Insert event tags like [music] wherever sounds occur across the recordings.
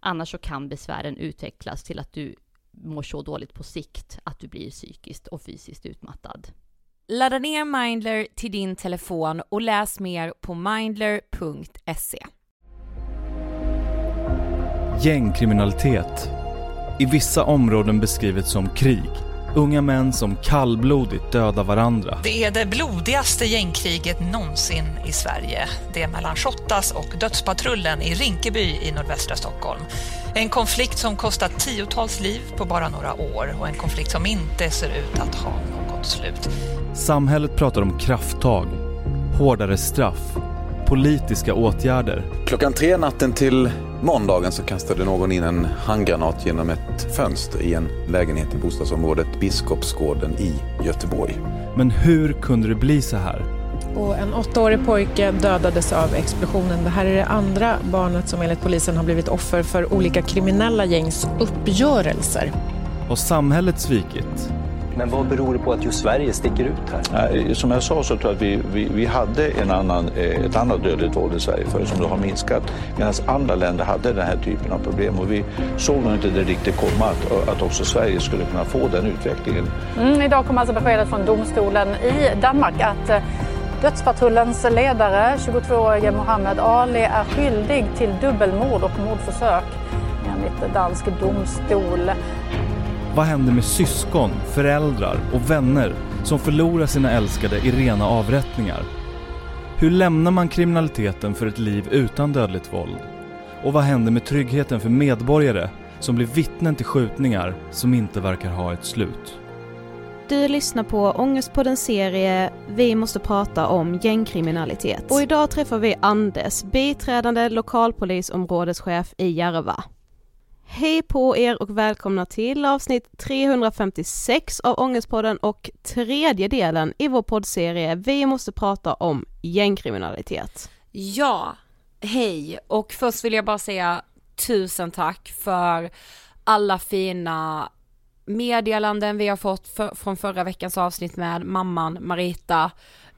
Annars så kan besvären utvecklas till att du mår så dåligt på sikt att du blir psykiskt och fysiskt utmattad. Ladda ner Mindler till din telefon och läs mer på mindler.se. Gängkriminalitet. I vissa områden beskrivet som krig. Unga män som kallblodigt dödar varandra. Det är det blodigaste gängkriget någonsin i Sverige. Det är mellan Shottaz och Dödspatrullen i Rinkeby i nordvästra Stockholm. En konflikt som kostat tiotals liv på bara några år och en konflikt som inte ser ut att ha något slut. Samhället pratar om krafttag, hårdare straff, politiska åtgärder. Klockan tre natten till måndagen så kastade någon in en handgranat genom ett fönster i en lägenhet i bostadsområdet Biskopsgården i Göteborg. Men hur kunde det bli så här? Och en åttaårig pojke dödades av explosionen. Det här är det andra barnet som enligt polisen har blivit offer för olika kriminella gängs uppgörelser. Har samhället svikit? Men vad beror det på att just Sverige sticker ut här? Som jag sa så tror jag att vi, vi, vi hade en annan, ett annat dödligt våld i Sverige förr som då har minskat. Medan andra länder hade den här typen av problem och vi såg nog inte det riktigt komma att, att också Sverige skulle kunna få den utvecklingen. Mm, idag kom alltså beskedet från domstolen i Danmark att eh, Dödspatrullens ledare, 22-årige Mohammed Ali, är skyldig till dubbelmord och mordförsök enligt dansk domstol. Vad händer med syskon, föräldrar och vänner som förlorar sina älskade i rena avrättningar? Hur lämnar man kriminaliteten för ett liv utan dödligt våld? Och vad händer med tryggheten för medborgare som blir vittnen till skjutningar som inte verkar ha ett slut? Du lyssnar på Ångestpoddens serie Vi måste prata om gängkriminalitet. Och idag träffar vi Anders, biträdande lokalpolisområdeschef i Järva. Hej på er och välkomna till avsnitt 356 av Ångestpodden och tredje delen i vår poddserie Vi måste prata om gängkriminalitet. Ja, hej och först vill jag bara säga tusen tack för alla fina meddelanden vi har fått för, från förra veckans avsnitt med mamman Marita.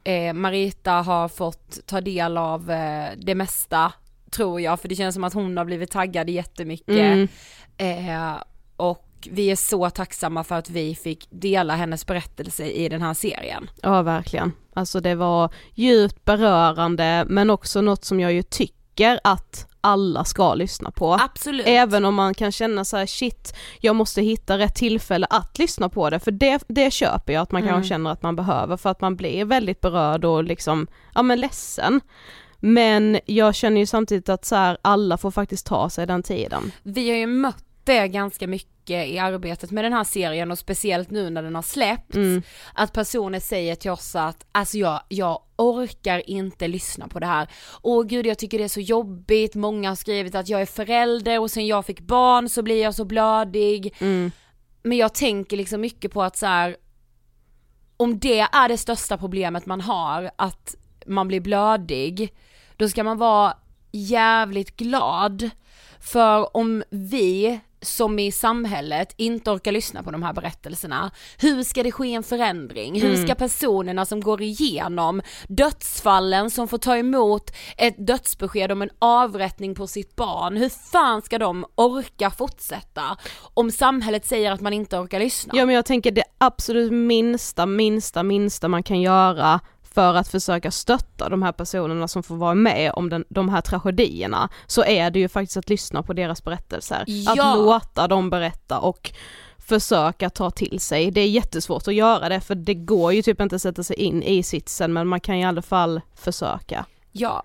Eh, Marita har fått ta del av eh, det mesta tror jag, för det känns som att hon har blivit taggad jättemycket. Mm. Eh, och vi är så tacksamma för att vi fick dela hennes berättelse i den här serien. Ja verkligen, alltså det var djupt berörande men också något som jag ju tycker att alla ska lyssna på. Absolut. Även om man kan känna så här, shit, jag måste hitta rätt tillfälle att lyssna på det, för det, det köper jag att man mm. kanske känner att man behöver för att man blir väldigt berörd och liksom, ja men ledsen. Men jag känner ju samtidigt att så här, alla får faktiskt ta sig den tiden. Vi har ju mött det ganska mycket i arbetet med den här serien och speciellt nu när den har släppts. Mm. Att personer säger till oss att alltså jag, jag orkar inte lyssna på det här. Åh gud jag tycker det är så jobbigt, många har skrivit att jag är förälder och sen jag fick barn så blir jag så blödig. Mm. Men jag tänker liksom mycket på att så här, om det är det största problemet man har, att man blir blödig, då ska man vara jävligt glad. För om vi som i samhället inte orkar lyssna på de här berättelserna. Hur ska det ske en förändring? Hur mm. ska personerna som går igenom dödsfallen som får ta emot ett dödsbesked om en avrättning på sitt barn, hur fan ska de orka fortsätta om samhället säger att man inte orkar lyssna? Ja men jag tänker det absolut minsta, minsta, minsta man kan göra för att försöka stötta de här personerna som får vara med om den, de här tragedierna, så är det ju faktiskt att lyssna på deras berättelser. Ja. Att låta dem berätta och försöka ta till sig. Det är jättesvårt att göra det för det går ju typ inte att sätta sig in i sitsen men man kan i alla fall försöka. Ja,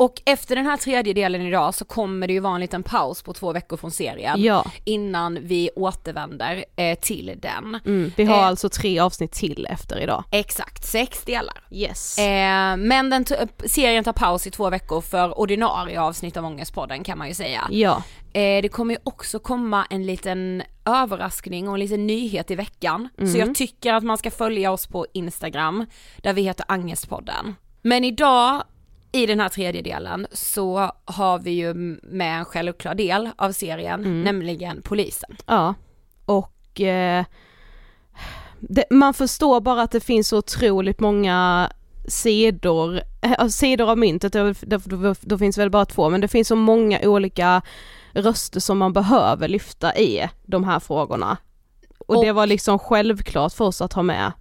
och efter den här tredje delen idag så kommer det ju vara en liten paus på två veckor från serien. Ja. Innan vi återvänder eh, till den. Mm, vi har eh, alltså tre avsnitt till efter idag. Exakt, sex delar. Yes. Eh, men den serien tar paus i två veckor för ordinarie avsnitt av Ångestpodden kan man ju säga. Ja. Eh, det kommer ju också komma en liten överraskning och en liten nyhet i veckan. Mm. Så jag tycker att man ska följa oss på Instagram där vi heter Angestpodden. Men idag i den här tredje delen så har vi ju med en självklar del av serien, Mm. nämligen polisen. Ja, och eh, det, man förstår bara att det finns så otroligt många sidor, eh, sidor av myntet, då, finns väl bara två, men det finns så många olika röster som man behöver lyfta i de här frågorna. Och, det var liksom självklart för oss att ha med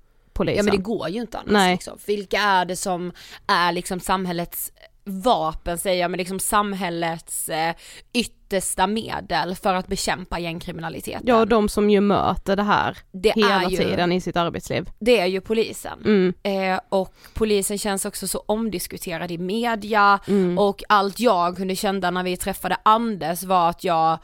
polisen. Ja men det går ju inte annars Nej. liksom. Vilka är det som är liksom samhällets vapen säger jag, men liksom samhällets eh, yttersta medel för att bekämpa gängkriminaliteten. Ja, och de som ju möter det här Det hela ju- tiden i sitt arbetsliv. Det är ju polisen. Mm. Eh, och polisen känns också så omdiskuterad i media Mm. och allt jag kunde känna när vi träffade Anders var att jag,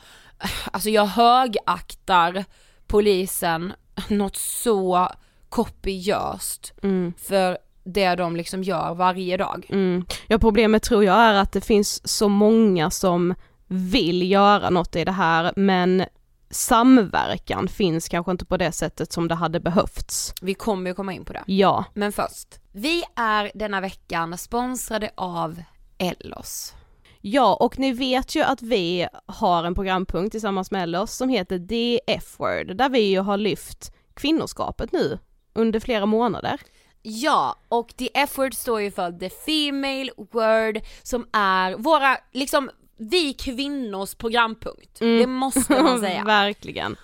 alltså jag högaktar polisen något så kopiöst Mm. för det de liksom gör varje dag. Mm. Ja problemet tror jag är att det finns så många som vill göra något i det här men samverkan finns kanske inte på det sättet som det hade behövts. Vi kommer ju komma in på det. Ja. Men först, vi är denna veckan sponsrade av Ellos. Ja och ni vet ju att vi har en programpunkt tillsammans med oss som heter The F-word där vi ju har lyft kvinnoskapet nu under flera månader. Ja, och the F-word står ju för the female word som är våra, liksom, vi kvinnors programpunkt. Mm. Det måste man [laughs] säga. Verkligen.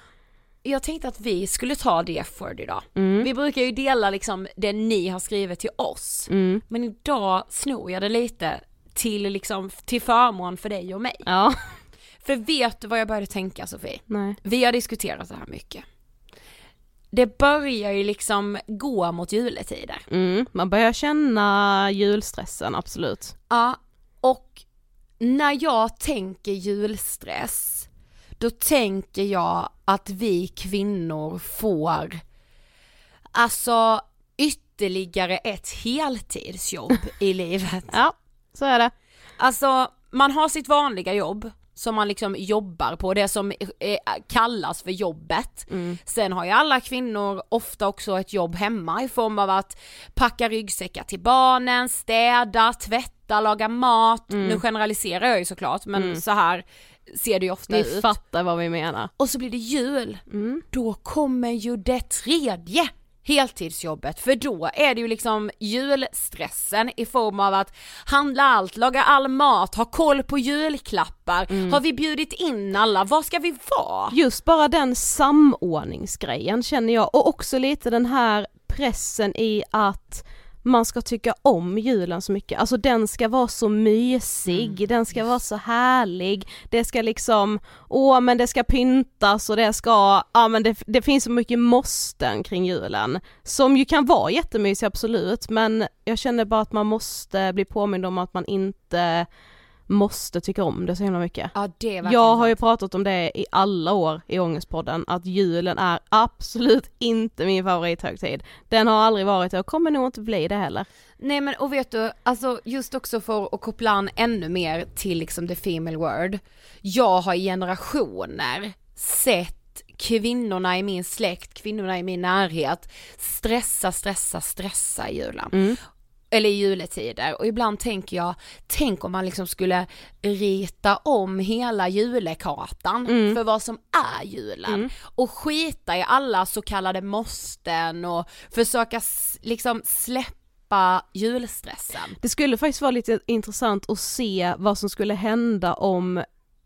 Jag tänkte att vi skulle ta the F-word idag. Mm. Vi brukar ju dela liksom det ni har skrivit till oss. Mm. Men idag snor jag det lite till liksom, till förmån för dig och mig. Ja. För vet du vad jag började tänka Sofie? Nej. Vi har diskuterat det här mycket. Det börjar ju liksom gå mot juletider. Mm. Man börjar känna julstressen, absolut. Ja, och när jag tänker julstress, då tänker jag att vi kvinnor får, alltså ytterligare ett heltidsjobb i [laughs] livet. Ja, så är det. Alltså, man har sitt vanliga jobb som man liksom jobbar på, det som eh, kallas för jobbet. Sen har ju alla kvinnor ofta också ett jobb hemma i form av att packa ryggsäckar till barnen, städa, tvätta, laga mat. Nu generaliserar jag ju såklart men Mm. så här ser det ju ofta Vi ut. fattar vad vi menar. Och så blir det jul. Mm. Då kommer ju det tredje heltidsjobbet för då är det ju liksom julstressen i form av att handla allt, laga all mat, ha koll på julklappar, Mm. har vi bjudit in alla, var ska vi vara? Just bara den samordningsgrejen känner jag och också lite den här pressen i att man ska tycka om julen så mycket, alltså den ska vara så mysig, den ska vara så härlig, det ska liksom, åh men det ska pyntas och det ska, ja men det, det finns så mycket måsten kring julen, som ju kan vara jättemysig absolut, men jag känner bara att man måste bli påmind om att man inte måste tycka om det så himla mycket. Ja det är Jag har ju pratat om det i alla år i Ångestpodden, att julen är absolut [laughs] inte min favorithögtid. Den har aldrig varit det och kommer nog inte bli det heller. Nej men och vet du, alltså just också för att koppla an ännu mer till liksom the female word. Jag har i generationer sett kvinnorna i min släkt, kvinnorna i min närhet stressa, stressa, stressa i julen. Eller i juletider och ibland tänker jag, tänk om man liksom skulle rita om hela julekartan Mm. för vad som är julen Mm. och skita i alla så kallade måsten och försöka liksom släppa julstressen. Det skulle faktiskt vara lite intressant att se vad som skulle hända om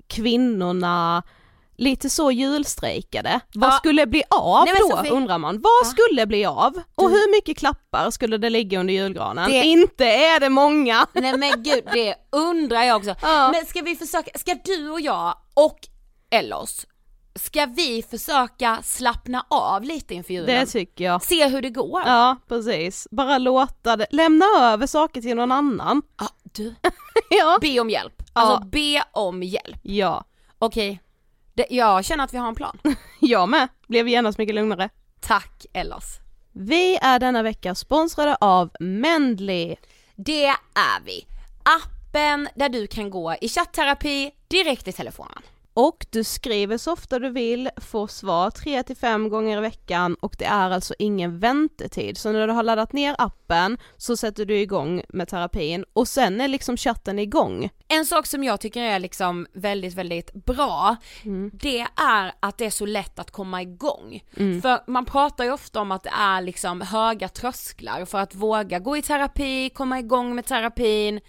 kvinnorna lite så julstrejkade. Vad Ja. skulle bli av Nej, då Sofie- undrar man? Vad skulle bli av? Och hur mycket klappar skulle det ligga under julgranen? Det- Inte är det många! [laughs] Nej men gud, det undrar jag också. Ja. Men ska vi försöka, ska du och jag och Ellos, ska vi försöka slappna av lite inför julen? Det tycker jag. Se hur det går. Ja precis, bara låta det, lämna över saker till någon annan. Ja, du. [laughs] ja. Be om hjälp. Ja. Alltså be om hjälp. Ja, Okej, det, jag känner att vi har en plan. [laughs] jag med, blev genast mycket lugnare. Tack Ellos. Vi är denna vecka sponsrade av Mendley. Det är vi. Appen där du kan gå i chattterapi direkt i telefonen. Och du skriver så ofta du vill, får svar 3 till 5 gånger i veckan och det är alltså ingen väntetid. Så när du har laddat ner appen så sätter du igång med terapin och sen är liksom chatten igång. En sak som jag tycker är liksom väldigt, väldigt bra, Mm. det är att det är så lätt att komma igång. Mm. För man pratar ju ofta om att det är liksom höga trösklar för att våga gå i terapi, komma igång med terapin.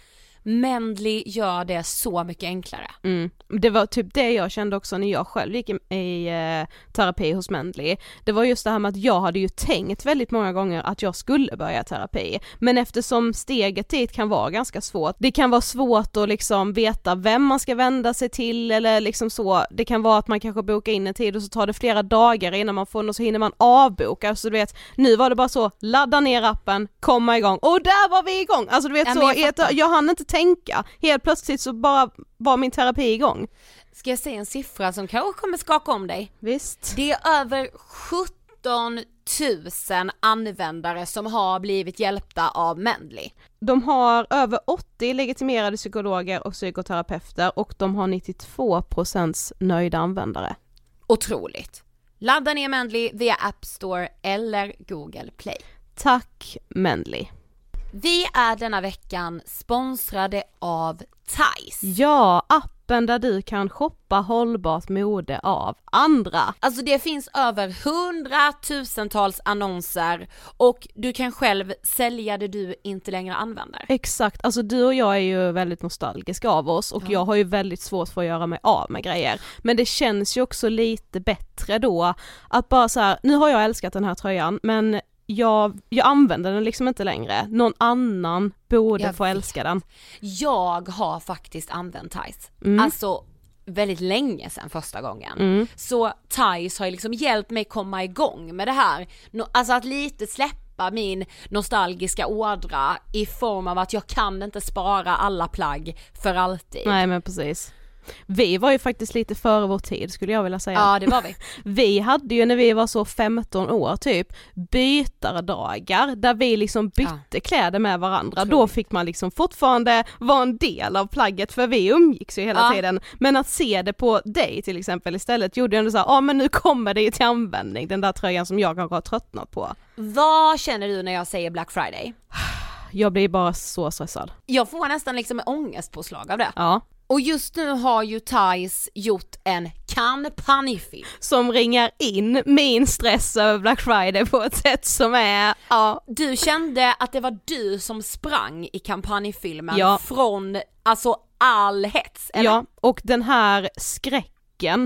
Mendley gör det så mycket enklare. Mm. Det var typ det jag kände också när jag själv gick i, i eh, terapi hos Mendley. Det var just det här med att jag hade ju tänkt väldigt många gånger att jag skulle börja terapi. Men eftersom steget dit kan vara ganska svårt, det kan vara svårt att liksom veta vem man ska vända sig till eller liksom så, det kan vara att man kanske bokar in en tid och så tar det flera dagar innan man får den och så hinner man avboka, så du vet, nu var det bara så, ladda ner appen, komma igång, och där var vi igång! Alltså du vet Ja, så, jag jag hann inte tänka, helt plötsligt så bara var min terapi igång. Ska jag säga en siffra som kanske kommer skaka om dig? Visst. Det är över 17 000 användare som har blivit hjälpta av Mendley. De har över 80 legitimerade psykologer och psykoterapeuter och de har 92% nöjda användare. Otroligt. Ladda ner Mendley via App Store eller Google Play. Tack Mendley. Vi är denna veckan sponsrade av Thais. Ja, appen där du kan shoppa hållbart mode av andra. Alltså det finns över hundratusentals annonser och du kan själv sälja det du inte längre använder. Exakt, alltså du och jag är ju väldigt nostalgiska av oss och Ja. jag har ju väldigt svårt för att göra mig av med grejer. Men det känns ju också lite bättre då att bara så här, nu har jag älskat den här tröjan men jag, jag använder den liksom inte längre, någon annan borde Jag få vet. älska den. Jag har faktiskt använt Thais. Mm. Alltså väldigt länge sedan första gången. Mm. Så Thais har ju liksom hjälpt mig komma igång med det här. Alltså att lite släppa min nostalgiska ådra i form av att jag kan inte spara alla plagg för alltid. Nej men precis. Vi var ju faktiskt lite före vår tid skulle jag vilja säga. Ja det var vi. [laughs] Vi hade ju när vi var så 15 år typ bytardagar där vi liksom bytte kläder med varandra. Då fick man liksom fortfarande vara en del av plagget för vi umgicks ju hela Ja. tiden. Men att se det på dig till exempel istället gjorde ju ändå såhär, ja men nu kommer det ju till användning den där tröjan som jag kanske har tröttnat på. Vad känner du när jag säger Black Friday? Jag blir bara så stressad. Jag får nästan liksom ångestpåslag av det. Ja. Och just nu har ju Thais gjort en kampanjfilm. Som ringar in min stress över Black Friday på ett sätt som är, ja. Du kände att det var du som sprang i kampanjfilmen Ja. från, alltså all hets, eller? Ja, och den här skräcken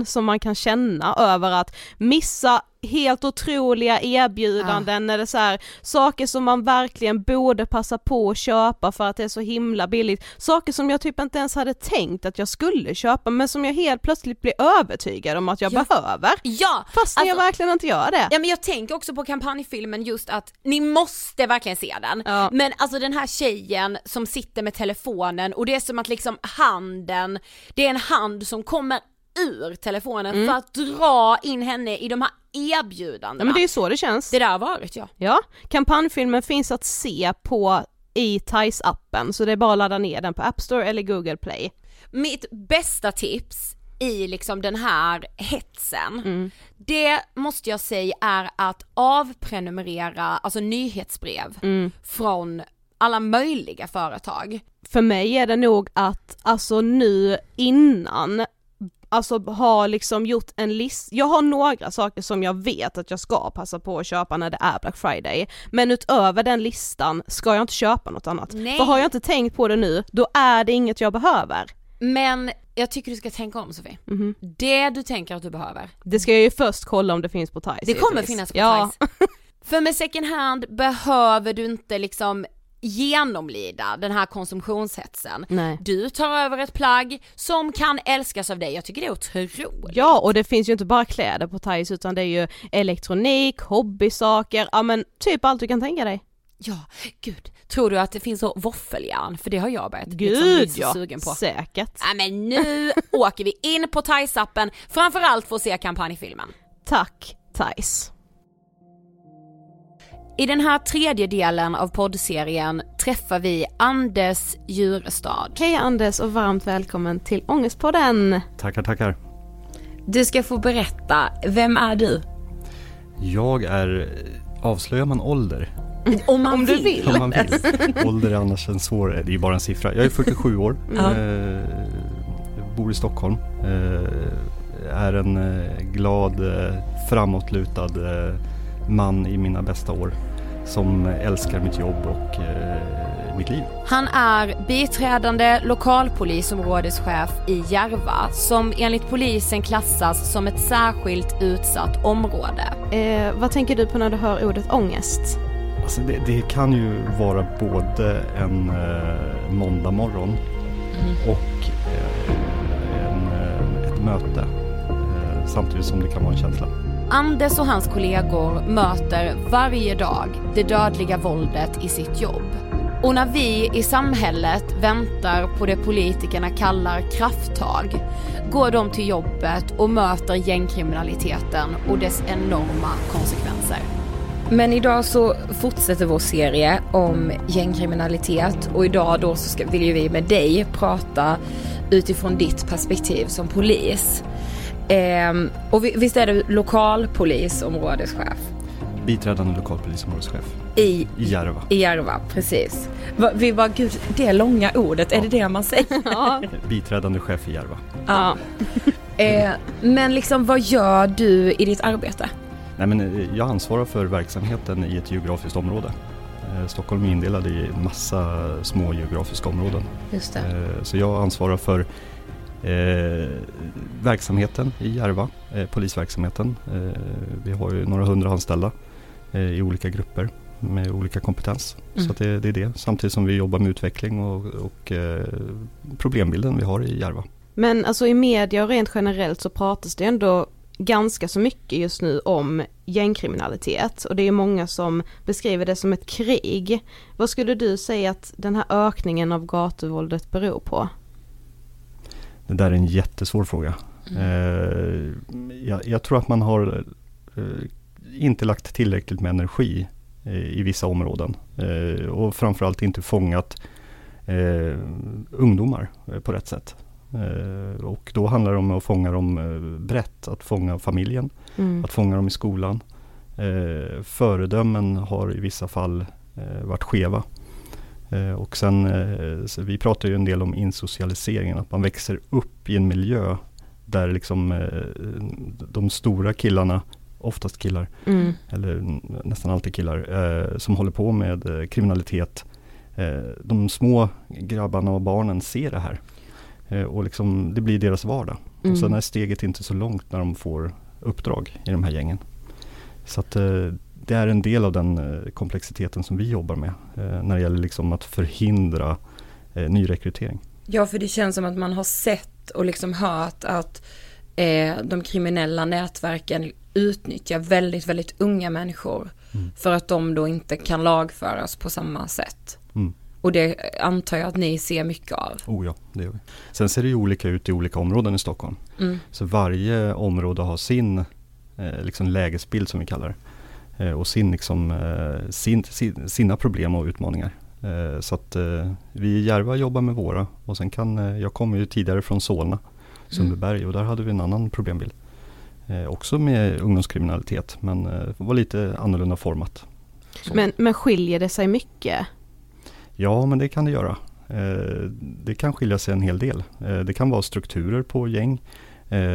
som man kan känna över att missa helt otroliga erbjudanden eller så här, saker som man verkligen borde passa på att köpa för att det är så himla billigt. Saker som jag typ inte ens hade tänkt att jag skulle köpa men som jag helt plötsligt blir övertygad om att jag Ja. behöver. Ja! Fast jag verkligen inte gör det. Ja men jag tänker också på kampanjfilmen just att ni måste verkligen se den. Ja. Men alltså den här tjejen som sitter med telefonen och det är som att liksom handen, det är en hand som kommer ur telefonen Mm. för att dra in henne i de här erbjudandena. Ja men det är ju så det känns. Det där har varit ja. Ja, kampanjfilmen finns att se på i Thais-appen så det är bara att ladda ner den på App Store eller Google Play. Mitt bästa tips i liksom den här hetsen, Mm. det måste jag säga är att avprenumerera, alltså nyhetsbrev Mm. från alla möjliga företag. För mig är det nog att alltså nu innan Alltså har liksom gjort en lista, jag har några saker som jag vet att jag ska passa på att köpa när det är Black Friday, men utöver den listan ska jag inte köpa något annat. Nej. För har jag inte tänkt på det nu, då är det inget jag behöver. Men jag tycker du ska tänka om Sofie. Mhm. Det du tänker att du behöver. Det ska jag ju först kolla om det finns på Thais Det kommer finnas på ja. Thais. [laughs] För med second hand behöver du inte liksom genomlida den här konsumtionshetsen. Nej. Du tar över ett plagg som kan älskas av dig, jag tycker det är otroligt. Ja och det finns ju inte bara kläder på Thais utan det är ju elektronik, hobbysaker, ja men typ allt du kan tänka dig. Ja, gud. Tror du att det finns så våffeljärn? För det har jag börjat liksom bli Gud så ja, sugen på. säkert. Nej men nu [laughs] åker vi in på Thais-appen, framförallt för att se kampanjfilmen. Tack Thais. I den här tredje delen av poddserien träffar vi Anders Djurestad. Hej Anders och varmt välkommen till Ångestpodden. Tackar, tackar. Du ska få berätta, vem är du? Jag är, avslöjar man ålder? Om man du vill. vill. Om man vill. Ålder är annars en svår, det är ju bara en siffra. Jag är 47 år, [laughs] Ja. eh, bor i Stockholm. Eh, är en eh, glad, eh, framåtlutad eh, man i mina bästa år. Som älskar mitt jobb och eh, mitt liv. Han är biträdande lokalpolisområdeschef i Järva som enligt polisen klassas som ett särskilt utsatt område. Eh, vad tänker du på när du hör ordet ångest? Alltså det, det kan ju vara både en eh, måndag morgon och eh, en, eh, ett möte. Eh, samtidigt som det kan vara en känsla. Anders och hans kollegor möter varje dag det dödliga våldet i sitt jobb. Och när vi i samhället väntar på det politikerna kallar krafttag går de till jobbet och möter gängkriminaliteten och dess enorma konsekvenser. Men idag så fortsätter vår serie om gängkriminalitet och idag då så ska, vill ju vi med dig prata utifrån ditt perspektiv som polis. Ehm, och vi- visst är du lokalpolisområdeschef Biträdande lokalpolisområdeschef i, i Järva. i Järva, precis. Vi var, gud, det långa ordet, är det det man säger? [laughs] Ja. Biträdande chef i Järva. ja. Eh, men liksom vad gör du i ditt arbete? Nej, men eh, jag ansvarar för verksamheten i ett geografiskt område. Eh, Stockholm är indelad i massa små geografiska områden. Just Eh, Så jag ansvarar för eh, verksamheten i Järva, eh, polisverksamheten. Eh, vi har ju några hundra anställda eh, i olika grupper med olika kompetens. Mm. Så det, det är det, samtidigt som vi jobbar med utveckling och, och eh, problembilden vi har i Järva. Men alltså i media och rent generellt så pratas det ändå ganska så mycket just nu om gängkriminalitet och det är många som beskriver det som ett krig. Vad skulle du säga att den här ökningen av gatuvåldet beror på? Det där är en jättesvår fråga. Eh, jag, jag tror att man har eh, inte lagt tillräckligt med energi eh, i vissa områden. Och framförallt inte fångat ungdomar på rätt sätt. Och då handlar det om att fånga dem brett, att fånga familjen, Mm. att fånga dem i skolan. Föredömen har i vissa fall varit skeva. Eh, och sen, eh, vi pratar ju en del om insocialiseringen, att man växer upp i en miljö där liksom eh, de stora killarna, oftast killar, Mm. eller nästan alltid killar, som håller på med kriminalitet. De små grabbarna och barnen ser det här. Och liksom, det blir deras vardag. Mm. Och sen är steget inte så långt när de får uppdrag i de här gängen. Så att det är en del av den eh, komplexiteten som vi jobbar med eh, när det gäller liksom att förhindra eh, nyrekrytering. Ja, för det känns som att man har sett och liksom hört att eh, de kriminella nätverken utnyttjar väldigt, väldigt unga människor för att de då inte kan lagföras på samma sätt. Mm. Och det antar jag att ni ser mycket av. Oh ja, det gör vi. Sen ser det ju olika ut i olika områden i Stockholm. Mm. Så varje område har sin eh, liksom lägesbild som vi kallar det. Eh, och sin, liksom, eh, sin, sin, sina problem och utmaningar. Eh, så att vi i Järva jobbar med våra och sen kan, jag kommer ju tidigare från Solna, Sundbyberg och där hade vi en annan problembild. Också med ungdomskriminalitet men var lite annorlunda format. Men, men skiljer det sig mycket? Ja, men det kan det göra. Det kan skilja sig en hel del. Det kan vara strukturer på gäng.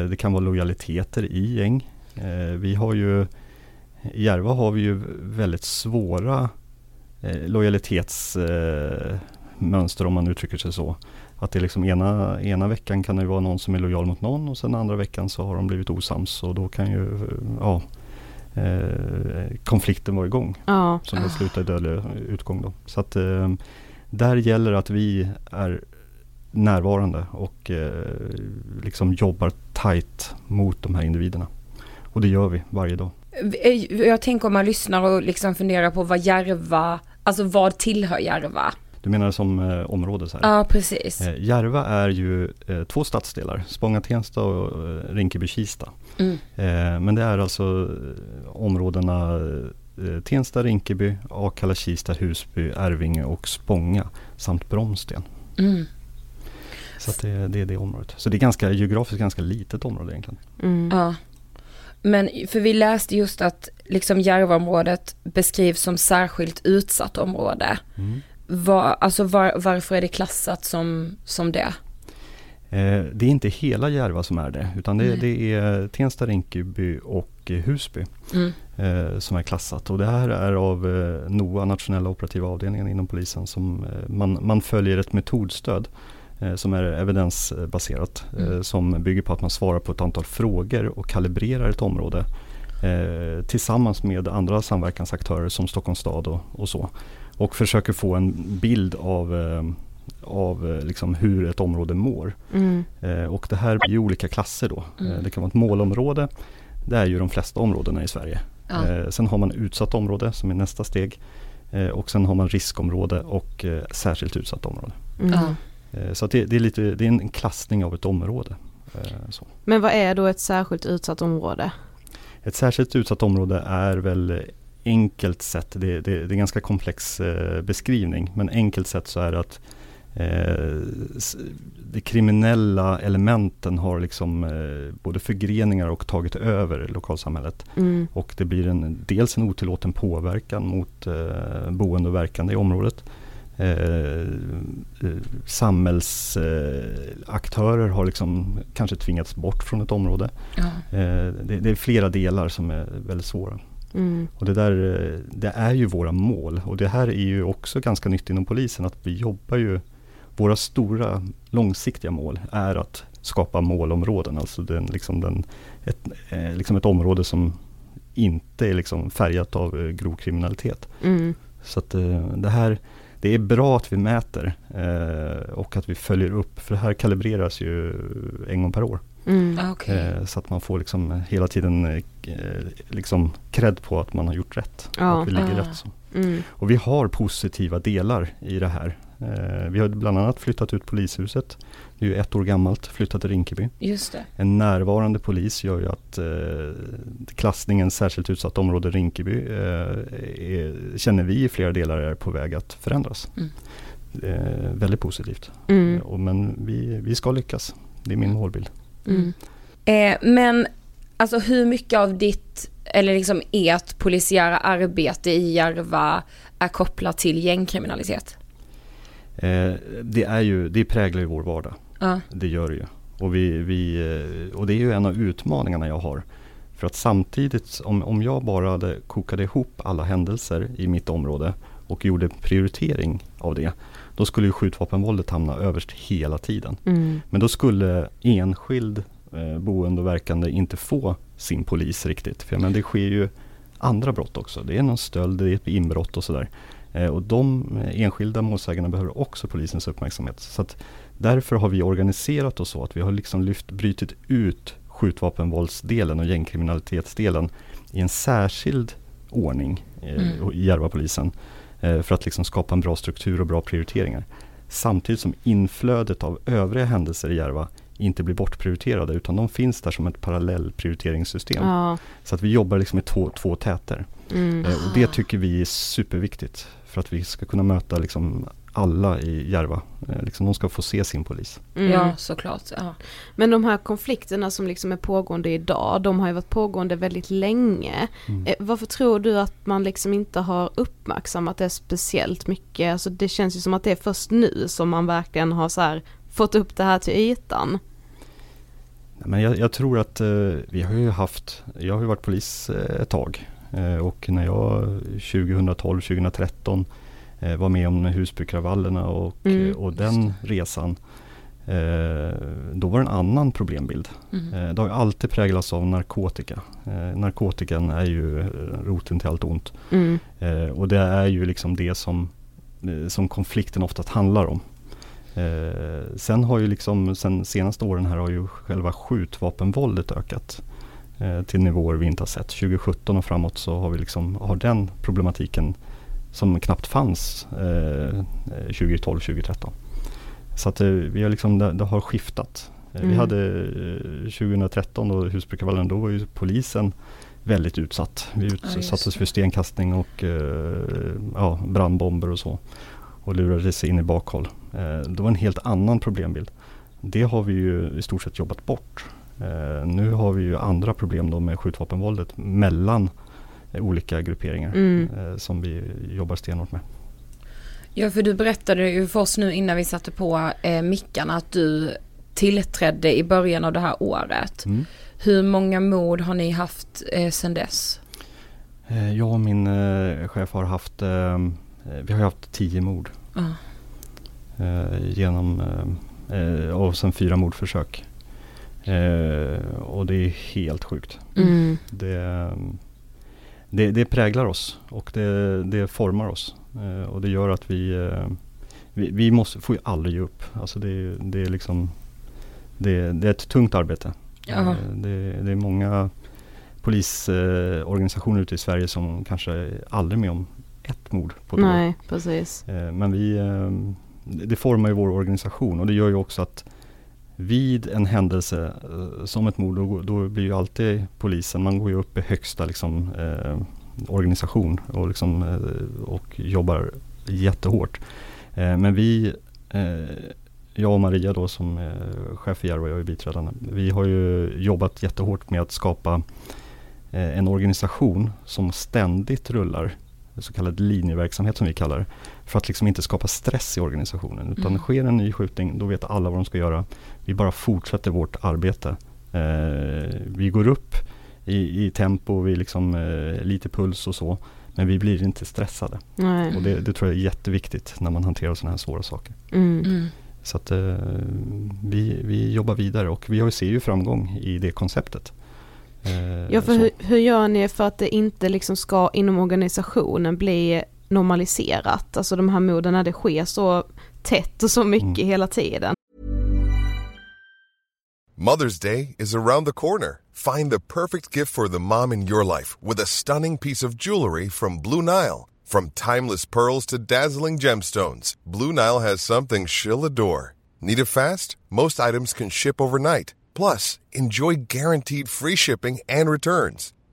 Det kan vara lojaliteter i gäng. Vi har ju, i Järva har vi ju väldigt svåra eh, lojalitetsmönster eh, om man uttrycker sig så. Att det liksom ena, ena veckan kan det vara någon som är lojal mot någon och sen andra veckan så har de blivit osams och då kan ju eh, ja, eh, konflikten vara igång Ja. som det slutar i dödlig utgång då. Så att eh, där gäller att vi är närvarande och eh, liksom jobbar tajt mot de här individerna. Och det gör vi varje dag. Jag tänker om man lyssnar och liksom funderar på vad Järva, alltså vad tillhör Järva? Du menar som eh, område så här? Ja, precis. Eh, Järva är ju eh, två stadsdelar, Spånga-Tensta och eh, Rinkeby-Kista. Mm. Eh, men det är alltså eh, områdena eh, Tensta, Rinkeby, Akalla, Kista, Husby, Arvinge och Spånga samt Bromsten. Mm. Så att det, det är det området. Så det är ganska geografiskt ganska litet område egentligen. Mm. Ja. Men för vi läste just att liksom Järvaområdet beskrivs som särskilt utsatt område. Mm. Var, alltså var, varför är det klassat som, som det? Eh, det är inte hela Järva som är det, utan det, det är Tensta, Rinkeby och Husby mm. eh, som är klassat. Och det här är av eh, NOA, nationella operativa avdelningen inom polisen, som eh, man, man följer ett metodstöd eh, som är evidensbaserat, eh, mm. som bygger på att man svarar på ett antal frågor och kalibrerar ett område tillsammans med andra samverkansaktörer som Stockholms stad och, och så. Och försöker få en bild av av eh, liksom hur ett område mår. Mm. Eh, och det här blir olika klasser då. Mm. Eh, det kan vara ett målområde. Det är ju de flesta områdena i Sverige. Ja. Eh, sen har man utsatt område som är nästa steg. Eh, och sen har man riskområde och eh, särskilt utsatt område. Mm. Så det, det, är lite, det är en klassning av ett område. Men vad är då ett särskilt utsatt område? Ett särskilt utsatt område är väl enkelt sett, det, det, det är en ganska komplex beskrivning, men enkelt sett så är det att eh, de kriminella elementen har liksom eh, både förgreningar och tagit över lokalsamhället. Mm. Och det blir en, dels en otillåten påverkan mot eh, boende och verkande i området. Eh, eh samhällsaktörer har liksom kanske tvingats bort från ett område. Ja. Eh, det, det, är flera delar som är väldigt svåra. Mm. Och det, där, eh, det är ju våra mål och det här är ju också ganska nytt inom polisen att vi jobbar ju våra stora långsiktiga mål är att skapa målområden, alltså den, liksom den, ett, eh, liksom ett område som inte är liksom färgat av eh, grov kriminalitet. Mm. Så att det här det är bra att vi mäter eh, och att vi följer upp, för det här kalibreras ju en gång per år. Mm. Ah, okay. Eh, så att man får liksom hela tiden eh, liksom cred på att man har gjort rätt. Ja. Att vi ligger ah. rätt. Så. Mm. Och vi har positiva delar i det här. Eh, vi har bland annat flyttat ut polishuset. Det är ju ett år gammalt, flyttat till Rinkeby. Just det. En närvarande polis gör ju att eh, klassningen särskilt utsatt område Rinkeby eh, är, känner vi i flera delar är på väg att förändras. Mm. Väldigt positivt. Mm. Men vi, vi ska lyckas. Det är min målbild. Mm. Eh, men alltså hur mycket av ditt, eller liksom ert polisiära arbete i Järva är kopplat till gängkriminalitet? Eh, det, är ju, det präglar ju vår vardag. Ja. Det gör det ju. Och, vi, vi, eh, och det är ju en av utmaningarna jag har. För att samtidigt, om, om jag bara hade kokade ihop alla händelser i mitt område och gjorde prioritering av det, då skulle ju skjutvapenvåldet hamna överst hela tiden. Mm. Men då skulle enskild eh, boende och verkande inte få sin polis riktigt. För men det sker ju andra brott också. Det är någon stöld, det är ett inbrott och sådär. Eh, och de enskilda målsägarna behöver också polisens uppmärksamhet. Så därför har vi organiserat oss så att vi har liksom lyft, brytit ut skjutvapenvåldsdelen och gängkriminalitetsdelen i en särskild ordning eh, mm. i Järvapolisen. Eh, för att liksom skapa en bra struktur och bra prioriteringar. Samtidigt som inflödet av övriga händelser i Järva inte blir bortprioriterade utan de finns där som ett parallellprioriteringssystem. Ja. Så att vi jobbar liksom med två, två täter. Mm. Eh, och det tycker vi är superviktigt för att vi ska kunna möta liksom alla i Järva. Eh, liksom de ska få se sin polis. Mm. Ja såklart. Ja. Men de här konflikterna som liksom är pågående idag, de har ju varit pågående väldigt länge. Mm. Eh, varför tror du att man liksom inte har uppmärksammat det speciellt mycket? Alltså det känns ju som att det är först nu som man verkligen har så här, fått upp det här till ytan. Men jag, jag tror att eh, vi har ju haft, jag har ju varit polis eh, ett tag och när jag 2012, 2013 eh, var med om Husbykravallerna och, mm. och den resan Eh, då var det en annan problembild. Mm. Eh, det har alltid präglats av narkotika. Eh, narkotikan är ju roten till allt ont. Mm. Eh, och det är ju liksom det som, som konflikten oftast handlar om. sen har ju liksom, sen senaste åren här har ju själva skjutvapenvåldet ökat eh, till nivåer vi inte har sett. 2017 och framåt så har vi liksom, har den problematiken som knappt fanns eh, 2012, 2013. Så att eh, vi har liksom, det, det har skiftat. Eh, mm. Vi hade 2013 då Husbykravallen, då var ju polisen väldigt utsatt. Vi utsattes för stenkastning och eh, ja, brandbomber och så. Och lurades in i bakhåll. Eh, det var en helt annan problembild. det har vi ju i stort sett jobbat bort. Eh, nu har vi ju andra problem då med skjutvapenvåldet mellan olika grupperingar Mm. eh, som vi jobbar stenhårt med. Ja, för du berättade ju för oss nu innan vi satte på eh, mickarna att du tillträdde i början av det här året. Mm. Hur många mord har ni haft eh, sedan dess? Eh, jag och min eh, chef har haft, eh, vi har haft tio mord. Ja. Eh, genom, och sen fyra mordförsök. Eh, och det är helt sjukt. Mm. Det, det, det präglar oss och det, det formar oss. Eh, och det gör att vi, eh, vi, vi måste, får ju aldrig ge upp. Alltså det, det är liksom det, det är ett tungt arbete. Eh, det, det är många polisorganisationer ute i Sverige som kanske aldrig med om ett mord på ett år. Nej, precis. Eh, Men vi, eh, det formar ju vår organisation och det gör ju också att vid en händelse eh, som ett mord, då, då blir ju alltid polisen, man går ju upp i högsta liksom, eh, organisation och, liksom, eh, och jobbar jättehårt. Eh, men vi, eh, jag och Maria då som är chef i Järva och jag är biträdande, vi har ju jobbat jättehårt med att skapa eh, en organisation som ständigt rullar så kallad linjeverksamhet som vi kallar det. För att liksom inte skapa stress i organisationen. Utan Mm. sker en ny skjutning, då vet alla vad de ska göra. Vi bara fortsätter vårt arbete. Eh, vi går upp i, i tempo, vi liksom eh, lite puls och så. Men vi blir inte stressade. Nej. Och det, det tror jag är jätteviktigt när man hanterar sådana här svåra saker. Mm. Så att eh, vi, vi jobbar vidare och vi ser ju framgång i det konceptet. Eh, Ja, för hur, hur gör ni för att det inte liksom ska inom organisationen bli normaliserat? Alltså de här morden när det sker så tätt och så mycket hela tiden. Mother's Day is around the corner. Find the perfect gift for the mom in your life with a stunning piece of jewelry from Blue Nile. From timeless pearls to dazzling gemstones, Blue Nile has something she'll adore. Need it fast? Most items can ship overnight. Plus, enjoy guaranteed free shipping and returns.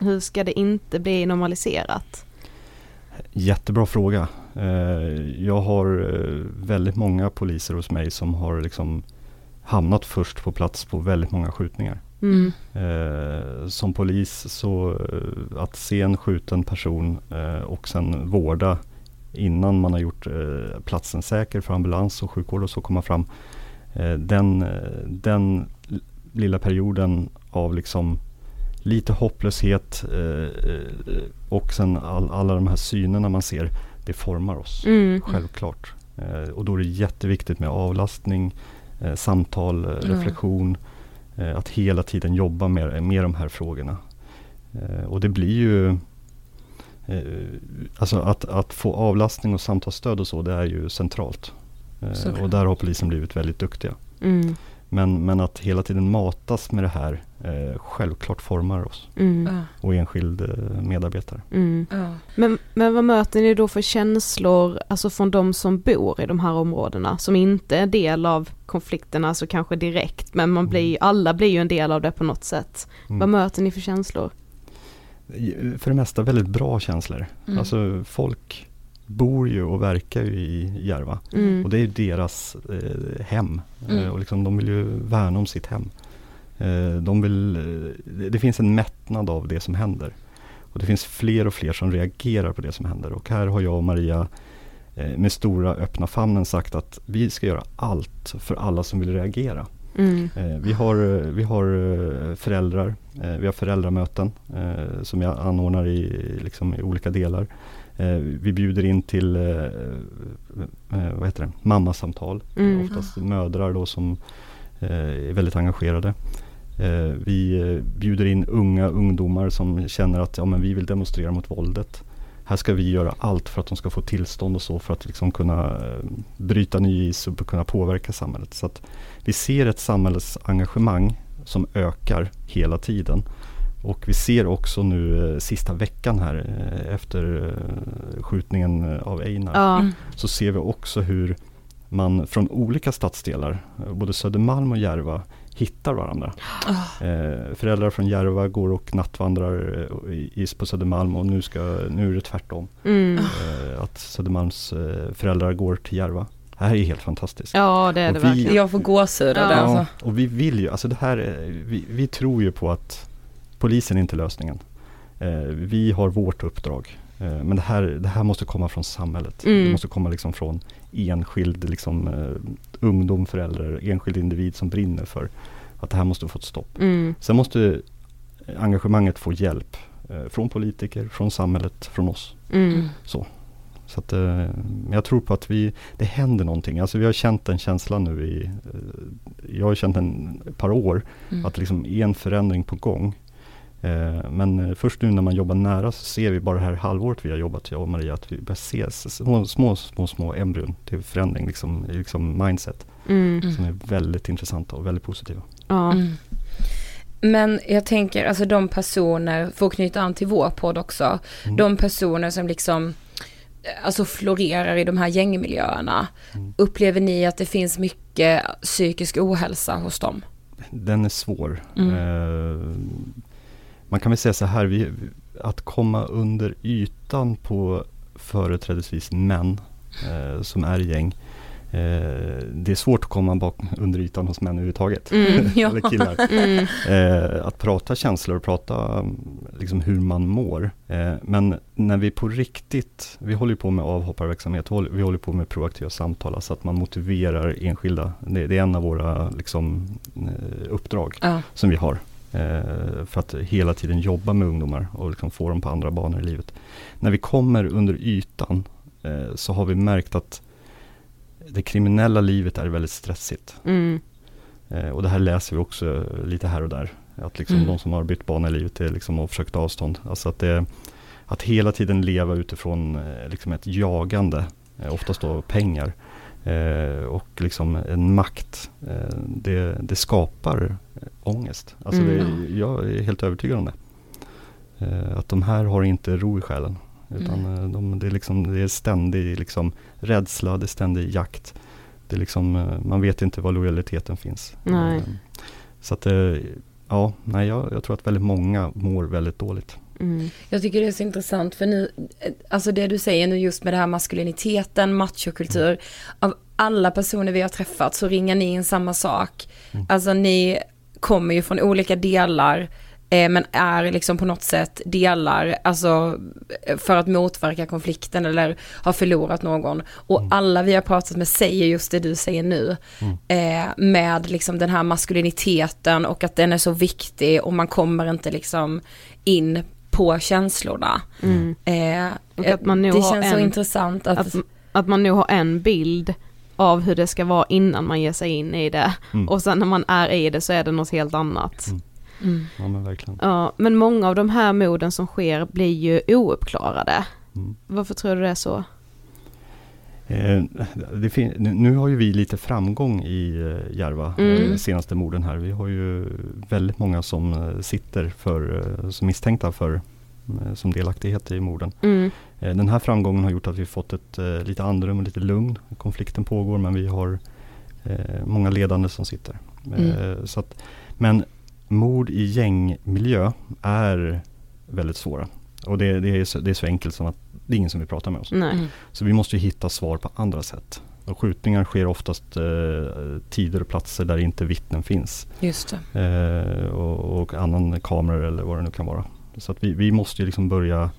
Hur ska det inte bli normaliserat? Jättebra fråga. Eh, Jag har eh, väldigt många poliser hos mig som har liksom hamnat först på plats på väldigt många skjutningar. Mm. Eh, Som polis så att se en skjuten person och sen vårda innan man har gjort platsen säker för ambulans och sjukvård och så komma fram. Den, den lilla perioden av liksom lite hopplöshet eh, eh, och sen all, alla de här synerna man ser, det formar oss. Mm. Självklart. Eh, och då är det jätteviktigt med avlastning, samtal, reflektion. Att hela tiden jobba med, med de här frågorna. Och det blir ju Alltså att, att få avlastning och samtalsstöd och så, det är ju centralt. Såklart. och där har polisen blivit väldigt duktiga. Mm. Men, men att hela tiden matas med det här eh, självklart formar oss. Mm. Och enskild eh, medarbetare. Mm. Ja. Men, men vad möter ni då för känslor, alltså från de som bor i de här områdena, som inte är del av konflikterna, alltså kanske direkt, men man blir, alla blir ju en del av det på något sätt. Mm. Vad möter ni för känslor? I- För det mesta väldigt bra känslor. Mm. Alltså folk bor ju och verkar ju i Järva. Mm. Och det är deras eh, hem. Mm. Eh, och liksom, de vill ju värna om sitt hem. Eh, de vill, eh, det- finns en mättnad av det som händer. Och det finns fler och fler som reagerar på det som händer. Och här har jag och Maria med stora öppna famnen sagt att vi ska göra allt för alla som vill reagera. Mm. Vi har, vi har föräldrar, vi har föräldramöten som jag anordnar i, liksom, i olika delar. Eh, vi bjuder in till vad heter det? mammasamtal, mm. oftast mödrar då som är väldigt engagerade. vi bjuder in unga ungdomar som känner att ja, men vi vill demonstrera mot våldet här ska vi göra allt för att de ska få tillstånd och så för att liksom kunna eh, bryta ny is och kunna påverka samhället. Så att vi ser ett samhällsengagemang som ökar hela tiden. Och vi ser också nu eh, sista veckan här eh, efter skjutningen av Einar. Ja. Så ser vi också hur man från olika stadsdelar, både Södermalm och Järva, hittar varandra. Oh. Eh, föräldrar från Järva går och nattvandrar eh, i, på Södermalm och nu, ska, nu är det tvärtom. Mm. Eh, att Södermalms eh, föräldrar går till Järva. Det här är helt fantastiskt. Ja det är och det vi, verkligen. Jag får gåshud av ja. det alltså. Och vi vill ju, alltså det här, vi, vi tror ju på att polisen är inte lösningen. Eh, vi har vårt uppdrag. Eh, men det här, det här måste komma från samhället. Mm. Det måste komma liksom från enskild liksom, uh, ungdom, förälder, enskild individ som brinner för att det här måste få ett stopp. Mm. Sen måste engagemanget få hjälp från politiker, från samhället, från oss. Mm. Så. Så att, jag tror på att vi, det händer någonting. Alltså vi har känt den känslan nu i, jag har känt den ett par år, mm. att liksom är en förändring på gång. Eh, men eh, först nu när man jobbar nära så ser vi bara det här halvåret vi har jobbat, jag och Maria, att vi börjar se små, små, små, små embryon till förändring, liksom, liksom mindset. Mm. Som är väldigt intressanta och väldigt positiva. Ja. Mm. Men jag tänker, alltså de personer, för att knyta an till vår podd också, mm. de personer som liksom alltså florerar i de här gängmiljöerna. Mm. Upplever ni att det finns mycket psykisk ohälsa hos dem? Den är svår. Mm. Eh, man kan väl säga så här, vi, att komma under ytan på företrädesvis män eh, som är gäng. Eh, det är svårt att komma bak under ytan hos män överhuvudtaget. Mm, [laughs] ja. Eller killar. [laughs] Mm. Eh, att prata känslor och prata liksom, hur man mår. Eh, men när vi på riktigt, vi håller på med avhopparverksamhet, vi håller på med proaktiva samtal, alltså att man motiverar enskilda. Det, det är en av våra liksom, eh, uppdrag ja. som vi har. Eh, för att hela tiden jobba med ungdomar och liksom få dem på andra banor i livet. När vi kommer under ytan eh, så har vi märkt att det kriminella livet är väldigt stressigt. Mm. Eh, och det här läser vi också lite här och där. Att liksom mm. de som har bytt bana i livet är liksom har försökt avstånd. Alltså att, det, att hela tiden leva utifrån liksom ett jagande, oftast då pengar. Eh, och liksom en makt, eh, det, det, skapar ångest. Alltså mm. det, jag är helt övertygad om det. Eh, att de här har inte ro i själen. Utan mm. de, det, är liksom, det är ständig liksom, rädsla, det är ständig jakt. Det är liksom, eh, man vet inte var lojaliteten finns. Nej. Eh, så att, ja, nej, jag, jag tror att väldigt många mår väldigt dåligt. Mm. Jag tycker det är så intressant för nu, alltså det du säger nu just med det här maskuliniteten, machokultur. Mm. Av alla personer vi har träffat så ringar ni in samma sak. Mm. Alltså ni kommer ju från olika delar eh, men är liksom på något sätt delar, alltså för att motverka konflikten eller har förlorat någon. Och mm. alla vi har pratat med säger just det du säger nu. Mm. Eh, med liksom den här maskuliniteten och att den är så viktig och man kommer inte liksom in på känslorna. Mm. Eh, det känns en, så intressant att, att, att man nog har en bild av hur det ska vara innan man ger sig in i det. Mm. Och sen när man är i det så är det något helt annat. Mm. Mm. Ja men verkligen. Ja, men många av de här morden som sker blir ju ouppklarade. Mm. Varför tror du det är så? Eh, nu har ju vi lite framgång i eh, Järva, mm. eh, senaste morden här. Vi har ju väldigt många som sitter för, som misstänkta för som delaktighet i morden. Mm. Den här framgången har gjort att vi fått ett lite andrum och lite lugn. Konflikten pågår men vi har många ledande som sitter. Mm. så att, men mord i gängmiljö är väldigt svåra. Och det, det, är så, det är så enkelt som att det är ingen som vill prata med oss. Nej. Mm. Så vi måste hitta svar på andra sätt. Och skjutningar sker oftast eh, tider och platser där inte vittnen finns. Just eh, och, och, annan kameror eller vad det nu kan vara. Så att vi, vi måste ju liksom börja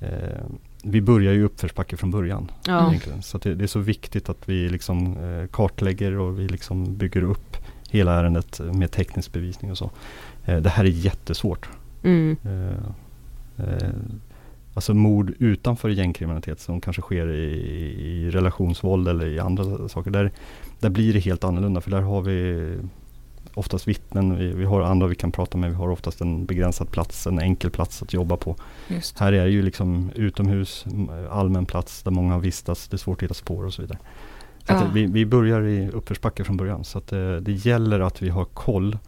eh, vi börjar ju uppförsbacke från början. Ja. Så det, det, är så viktigt att vi liksom eh, kartlägger och vi liksom bygger upp hela ärendet med teknisk bevisning och så. Eh, det här är jättesvårt. Mm. Eh, eh, alltså mord utanför gängkriminalitet som kanske sker i, i relationsvåld eller i andra saker. Där, där blir det helt annorlunda för där har vi oftast vittnen, vi, vi, har andra vi kan prata med, vi har oftast en begränsad plats, en enkel plats att jobba på. Just. Här är det ju liksom utomhus, allmän plats där många har vistats, det är svårt att hitta spår och så vidare. Så att vi, vi börjar i uppförsbacke från början så att det, det gäller att vi har koll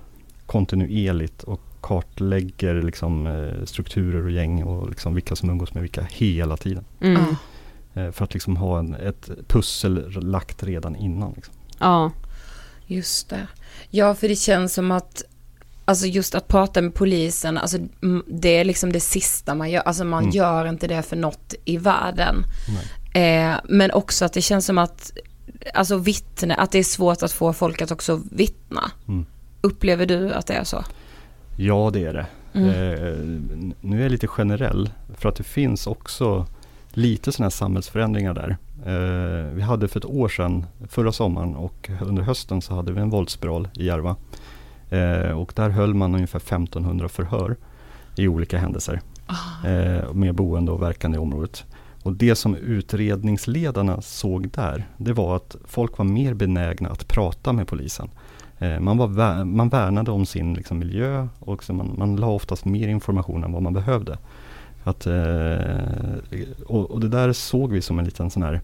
kontinuerligt och kartlägger liksom, eh, strukturer och gäng och liksom vilka som umgås med vilka hela tiden. Mm. Eh, För att liksom ha en, ett pussel lagt redan innan. Liksom. Ja. Just det. Ja, för det känns som att Alltså just att prata med polisen, alltså det är liksom det sista man gör. Alltså man Mm. gör inte det för något i världen. Eh, men också att det känns som att, alltså vittne, att det är svårt att få folk att också vittna. Mm. Upplever du att det är så? Ja, det är det. Mm. Eh, nu är jag lite generell för att det finns också lite sådana här samhällsförändringar där. Eh, vi hade för ett år sedan, förra sommaren och under hösten så hade vi en våldsspiral i Järva. Eh, och där höll man ungefär 1500 förhör i olika händelser eh, med boende och verkande i området. Och det som utredningsledarna såg där, det var att folk var mer benägna att prata med polisen. Eh, man, var, man värnade om sin liksom, miljö och man, man la oftast mer information än vad man behövde. Att, eh, och, och det där såg vi som en liten sån här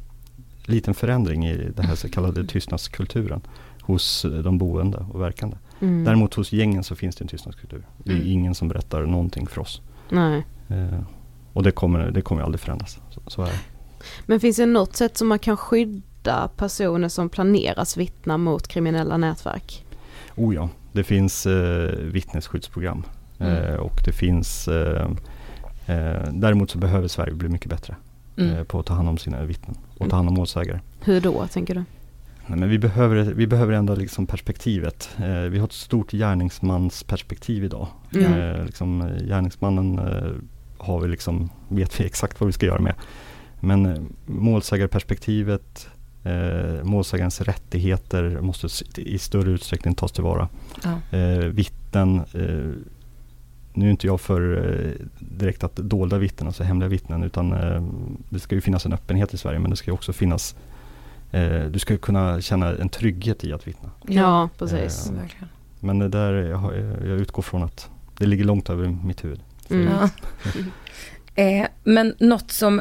liten förändring i den här så kallade tystnadskulturen hos eh, de boende och verkande. Mm. Däremot hos gängen så finns det en tystnadskultur. Det är Mm. ingen som berättar någonting för oss. Nej. Eh, och det kommer, det kommer aldrig förändras. Så, så är det. Men finns det något sätt som man kan skydda personer som planeras vittna mot kriminella nätverk? Oh ja, det finns eh, vittnesskyddsprogram. Mm. Eh, och det finns eh, eh, Däremot så behöver Sverige bli mycket bättre Mm. eh, på att ta hand om sina vittnen och ta hand om målsägare. Hur då, tänker du? Nej, men vi, behöver, vi behöver ändra liksom perspektivet. Eh, vi har ett stort gärningsmansperspektiv idag. Mm. Eh, liksom, eh, gärningsmannen eh, har vi liksom, vet vi exakt vad vi ska göra med. Men målsägarperspektivet, eh, målsägarens rättigheter måste i större utsträckning tas tillvara. Ja. Eh, vittnen, eh, nu är inte jag för eh, direkt att dolda vittnen, alltså hemliga vittnen, utan eh, det ska ju finnas en öppenhet i Sverige, men det ska ju också finnas eh, du ska ju kunna känna en trygghet i att vittna. Ja, precis. Verkligen. men det där, jag, utgår från att det ligger långt över mitt huvud. Mm. Ja. [laughs] Eh, men något som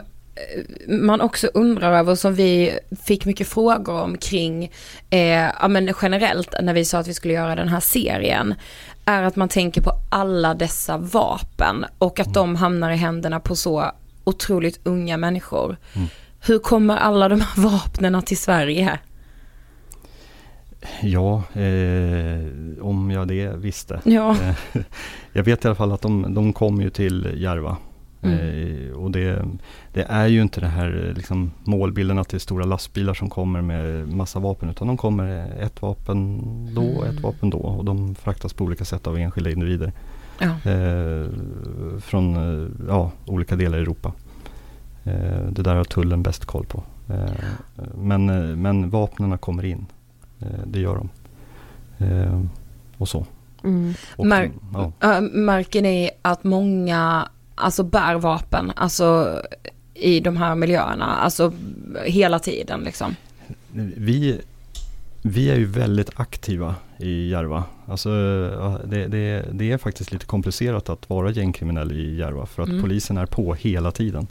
man också undrar över, som vi fick mycket frågor om kring, eh, ja men generellt när vi sa att vi skulle göra den här serien, är att man tänker på alla dessa vapen och att de hamnar i händerna på så otroligt unga människor. Mm. Hur kommer alla de här vapnen till Sverige? Ja, eh, om jag det visste. Ja. Eh, [laughs] jag vet i alla fall att de, de kom ju till Järva. Mm. Eh, och det, det är ju inte det här eh, liksom, målbilden att det är stora lastbilar som kommer med massa vapen. Utan de kommer ett vapen då och ett Mm. vapen då. Och de fraktas på olika sätt av enskilda individer. Ja. Eh, från eh, ja, olika delar i Europa. Eh, det där har tullen bäst koll på. Men, men vapnen kommer in. Det gör de. Och så. Mm. Och, Mär- ja. märker ni att många alltså bär vapen, alltså i de här miljöerna, alltså hela tiden liksom? vi, vi är ju väldigt aktiva i Järva. Alltså, det, det, det är faktiskt lite komplicerat att vara gängkriminell i Järva för att Mm. polisen är på hela tiden.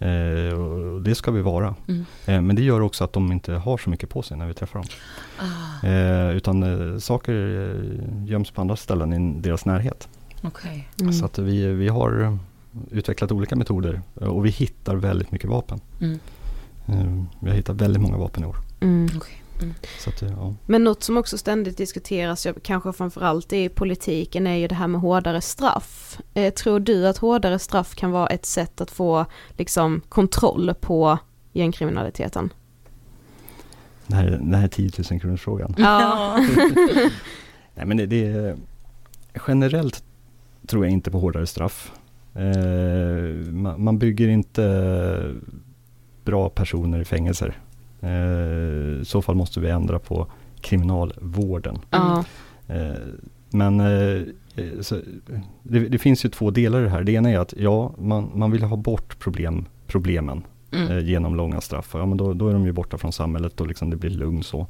Eh, och det ska vi vara. Mm. Eh, men det gör också att de inte har så mycket på sig när vi träffar dem. Ah, Eh, utan eh, saker eh, göms på andra ställen i deras närhet. Okej. Mm. Så att vi, vi har utvecklat olika metoder eh, och vi hittar väldigt mycket vapen. Mm. Eh, vi har hittat väldigt många vapen i år. Mm. Mm. Så att, eh, ja. Men något som också ständigt diskuteras, kanske framförallt i politiken, är ju det här med hårdare straff. Eh, tror du att hårdare straff kan vara ett sätt att få liksom kontroll på gängkriminaliteten? Den här, den här 10 000 kronors frågan. Ja. [laughs] [laughs] Nej men det, det är, generellt tror jag inte på hårdare straff. Eh, man, man bygger inte bra personer i fängelser. Eh, I så fall måste vi ändra på kriminalvården. Mm. Men så, det, det, finns ju två delar i det här. Det ena är att ja, man, man vill ha bort problem, problemen mm. eh, genom långa straff. Ja, men då, då, är de ju borta från samhället och liksom det blir lugn så.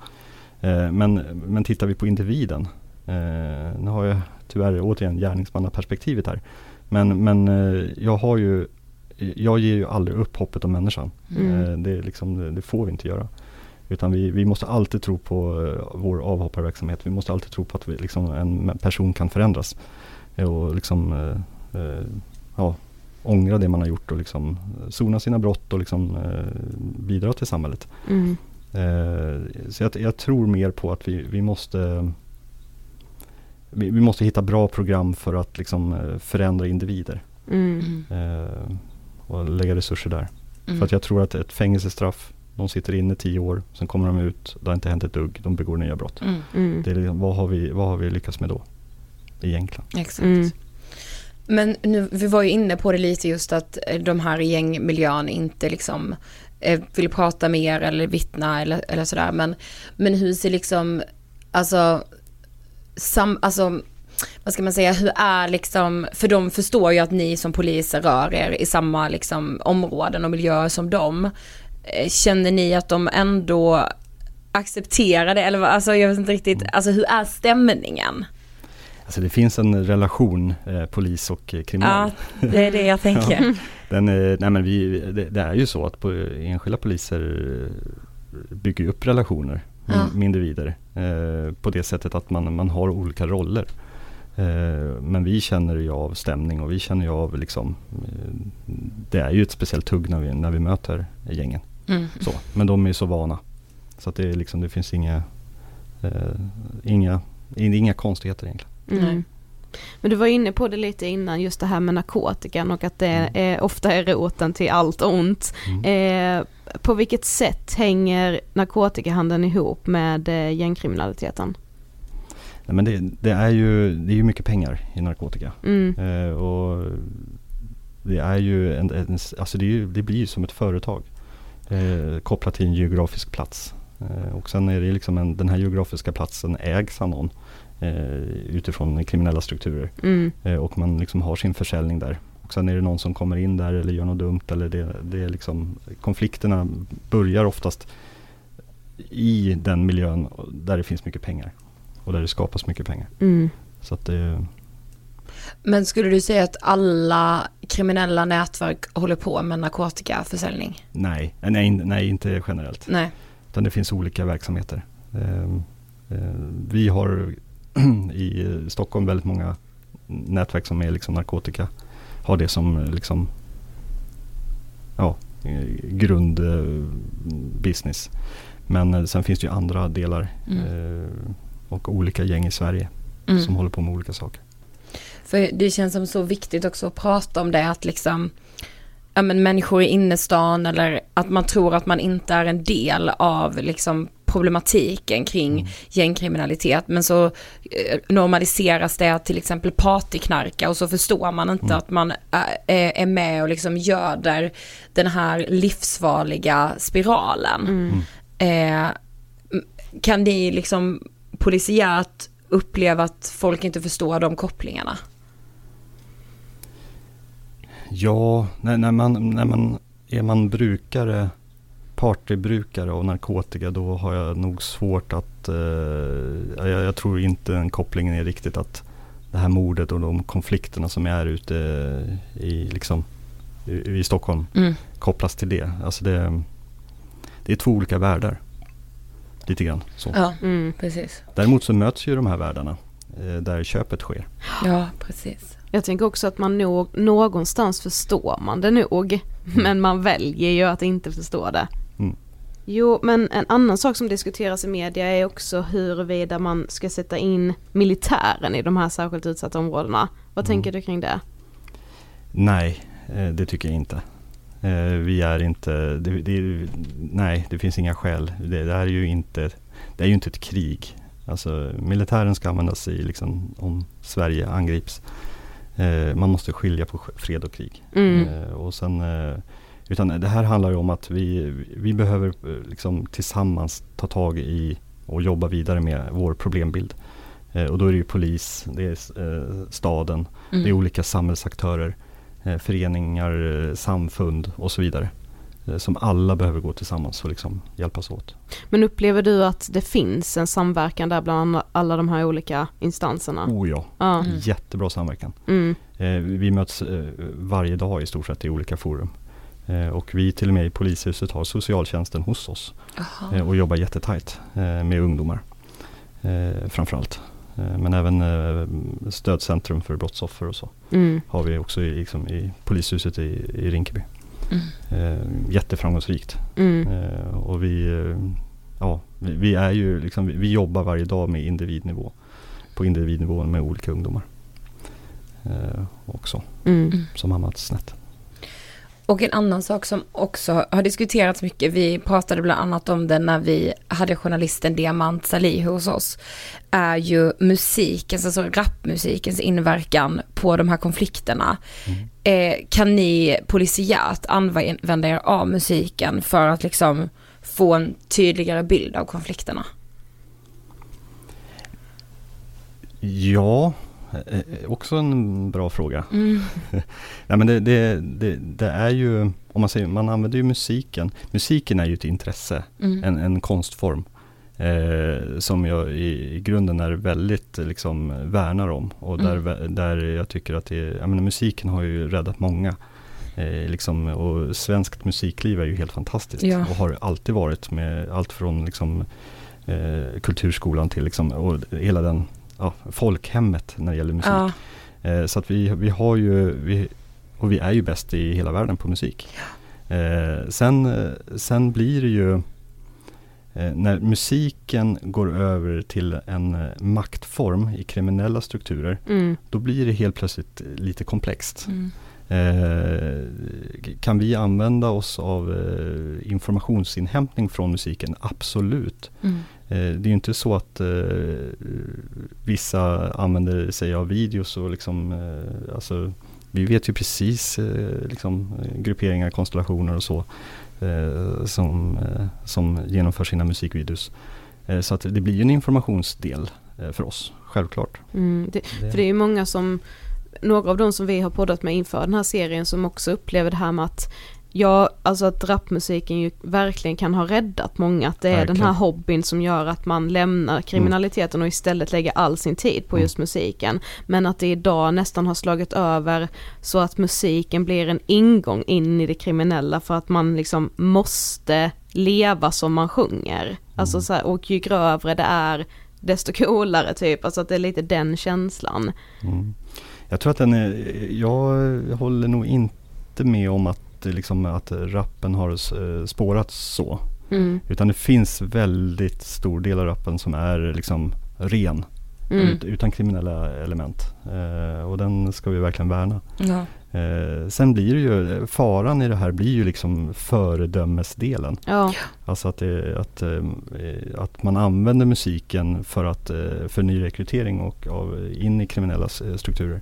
Eh, men, men tittar vi på individen. Eh, nu har jag tyvärr återigen gärningsmannaperspektivet här. Men, men eh, jag har ju jag ger ju aldrig upp hoppet om människan. Mm. Eh, det, liksom, det, får vi inte göra. Utan vi, vi måste alltid tro på uh, vår avhopparverksamhet. Vi måste alltid tro på att vi, liksom, en person kan förändras. Och liksom, ja, ångra det man har gjort och liksom sona sina brott och liksom, bidra till samhället. Mm. så jag, jag, tror mer på att vi, vi måste vi, vi, måste hitta bra program för att liksom, förändra individer. Mm. och lägga resurser där. Mm. För att jag tror att ett fängelsestraff de sitter inne tio år, sen kommer de ut, det har inte hänt ett dugg, de begår nya brott. Mm. Mm. Det är liksom, vad, har vi, vad har vi lyckats med då? Egentligen. Exakt. Mm. Men nu, vi var ju inne på det lite just att eh, de här gängmiljön inte liksom eh, vill prata mer eller vittna eller, eller sådär. Men, men hur ser liksom, alltså, sam, alltså vad ska man säga, hur är liksom, för de förstår ju att ni som poliser rör er i samma liksom områden och miljöer som dem. Eh, känner ni att de ändå accepterar det? Eller alltså jag vet inte riktigt, alltså hur är stämningen? Alltså det finns en relation eh, polis och eh, kriminell. Ja, det är det jag [laughs] tänker. ja, den, eh, nej men vi, det, det, är ju så att på, enskilda poliser bygger upp relationer ja. med individer. Eh, på det sättet att man, man har olika roller. Eh, men vi känner ju av stämning och vi känner ju av liksom, det är ju ett speciellt tugg när vi, när vi möter gängen. Mm. Så, men de är så vana. Så att det, är liksom, det finns inga, eh, inga, inga konstigheter egentligen. Mm. Men du var inne på det lite innan, just det här med narkotikan och att det mm. är, ofta är roten till allt ont. Mm. Eh, på vilket sätt hänger narkotikahandeln ihop med eh, gängkriminaliteten? Nej, men det, det, är ju, det är ju mycket pengar i narkotika. Mm. Eh, och det är ju en, en alltså det, ju, det, blir ju som ett företag eh, kopplat till en geografisk plats. Eh, och sen är det liksom en, den här geografiska platsen ägs av någon utifrån kriminella strukturer. Mm. Eh, och man liksom har sin försäljning där. Och sen är det någon som kommer in där eller gör något dumt. Eller det, det är liksom, konflikterna börjar oftast i den miljön där det finns mycket pengar. Och där det skapas mycket pengar. Mm. Så att det, men skulle du säga att alla kriminella nätverk håller på med narkotikaförsäljning? Nej, nej, nej inte generellt. Nej. Utan det finns olika verksamheter. Ehm, vi har [clears throat] i Stockholm väldigt många nätverk som är liksom narkotika. Har det som liksom ja, grundbusiness. Men eh, sen finns det ju andra delar mm. Eh, och olika gäng i Sverige mm. som håller på med olika saker. För det känns som så viktigt också att prata om det, att liksom, ja men människor i innerstan eller att man tror att man inte är en del av liksom problematiken kring mm. gängkriminalitet. Men så eh, normaliseras det att till exempel partyknarka och så förstår man inte mm. att man är, är med och liksom göder den här livsfarliga spiralen. Mm. Eh, kan ni liksom polisiärt uppleva att folk inte förstår de kopplingarna? Ja, när, när, man, när man är man brukare, partybrukare av narkotika då har jag nog svårt att, eh, jag, jag, tror inte den kopplingen är riktigt att det här mordet och de konflikterna som är ute i, liksom, i, i Stockholm mm. kopplas till det. Alltså det, det är två olika världar. Lite grann så. Ja, mm, precis. Däremot så möts ju de här världarna eh, där köpet sker. Ja, precis. Jag tänker också att man nog, någonstans förstår man det nog. Mm. Men man väljer ju att inte förstå det. Mm. Jo, men en annan sak som diskuteras i media är också huruvida man ska sätta in militären i de här särskilt utsatta områdena. Vad mm. tänker du kring det? Nej, eh, det tycker jag inte. Eh, vi är inte, det, det, nej det finns inga skäl. Det, det, är ju inte, det är ju inte ett krig. Alltså militären ska användas i liksom, om Sverige angrips. Eh, man måste skilja på fred och krig. Mm. Eh, och sen, eh, utan det här handlar om att vi, vi behöver eh, liksom, tillsammans ta tag i och jobba vidare med vår problembild. Eh, och då är det ju polis, det är eh, staden, mm. det är olika samhällsaktörer, föreningar, samfund och så vidare. Eh, som alla behöver gå tillsammans och liksom hjälpas åt. Men upplever du att det finns en samverkan där bland alla de här olika instanserna? Oh ja, ah. mm. jättebra samverkan. Mm. Eh, vi möts varje dag i stort sett i olika forum. Och vi till och med i polishuset har socialtjänsten hos oss. Aha. Och jobbar jättetajt med ungdomar framförallt. Men även stödcentrum för brottsoffer och så mm. har vi också i, liksom, i polishuset i, i Rinkeby. Mm. Eh, jätteframgångsrikt. Mm. Eh, och vi, eh, ja, vi, vi, är ju liksom, vi, jobbar varje dag med individnivå. På individnivå med olika ungdomar. Också. Mm. Som hamnat snett. Och en annan sak som också har diskuterats mycket, vi pratade bland annat om det när vi hade journalisten Diamant Salih hos oss, är ju musikens, alltså rapmusikens inverkan på de här konflikterna. Mm. Eh, kan ni polisiärt använda er av musiken för att liksom få en tydligare bild av konflikterna? Ja, också en bra fråga. Mm. [laughs] Nej, men det, det, det, det, är ju, om man säger, man använder ju musiken. Musiken är ju ett intresse, mm. en, en konstform. Eh, som jag i, i, grunden är väldigt liksom värnar om. Och där, mm. där jag tycker att det, jag menar, musiken har ju räddat många. Eh, liksom, och svenskt musikliv är ju helt fantastiskt. Ja. Och har alltid varit med allt från liksom, eh, kulturskolan till liksom, och hela den ja, folkhemmet när det gäller musik. Ja. Eh, så att vi, vi har ju, vi, och vi är ju bäst i hela världen på musik. Ja. Eh, sen, sen blir det ju eh, när musiken går över till en eh, maktform i kriminella strukturer, mm. då blir det helt plötsligt lite komplext. Mm. Eh, kan vi använda oss av eh, informationsinhämtning från musiken? Absolut. Mm. Eh, det är ju inte så att vissa använder sig av videos och liksom, alltså, vi vet ju precis liksom, grupperingar, konstellationer och så som, som genomför sina musikvideos. så att det blir ju en informationsdel för oss, självklart. Mm, det, för det är ju många som några av de som vi har poddat med inför den här serien som också upplever det här med att Ja, alltså att rapmusiken ju verkligen kan ha räddat många, att det är verkligen. den här hobbyn som gör att man lämnar kriminaliteten och istället lägger all sin tid på mm. just musiken. Men att det idag nästan har slagit över så att musiken blir en ingång in i det kriminella för att man liksom måste leva som man sjunger. Mm. Alltså så här, och ju grövre det är desto coolare typ, alltså att det är lite den känslan. Mm. Jag tror att den är, jag håller nog inte med om att liksom att rappen har eh, spårat så. Mm. Utan det finns väldigt stor del av rappen som är liksom ren. Mm. Ut, utan kriminella element. Eh, och den ska vi verkligen värna. Ja. Eh, sen blir det ju, faran i det här blir ju liksom föredömesdelen. Ja. Alltså att, det, att, eh, att man använder musiken för, att, eh, för nyrekrytering och av, in i kriminella strukturer.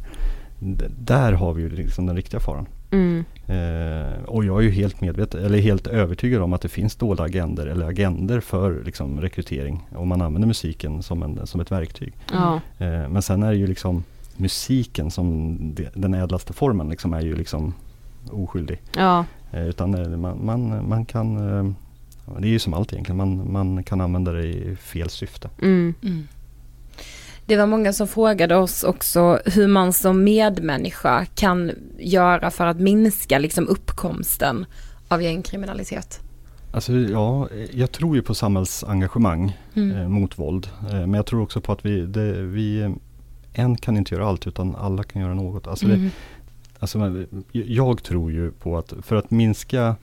D där har vi ju liksom den riktiga faran. Mm. Eh, och jag är ju helt medveten, eller helt övertygad om att det finns dolda agender eller agender för liksom, rekrytering. Om man använder musiken som, en, som ett verktyg. Mm. Eh, men sen är det ju liksom musiken som det, den ädlaste formen liksom är ju liksom oskyldig. Ja. Eh, utan eh, man, man, man kan, eh, det är ju som allt egentligen, man, man kan använda det i fel syfte. Mm. Mm. Det var många som frågade oss också hur man som medmänniska kan göra för att minska liksom uppkomsten av gängkriminalitet. Alltså, ja, jag tror ju på samhällsengagemang mm. eh, mot våld. Eh, men jag tror också på att vi, det, vi, en kan inte göra allt utan alla kan göra något. Alltså, mm. det, alltså, jag tror ju på att för att minska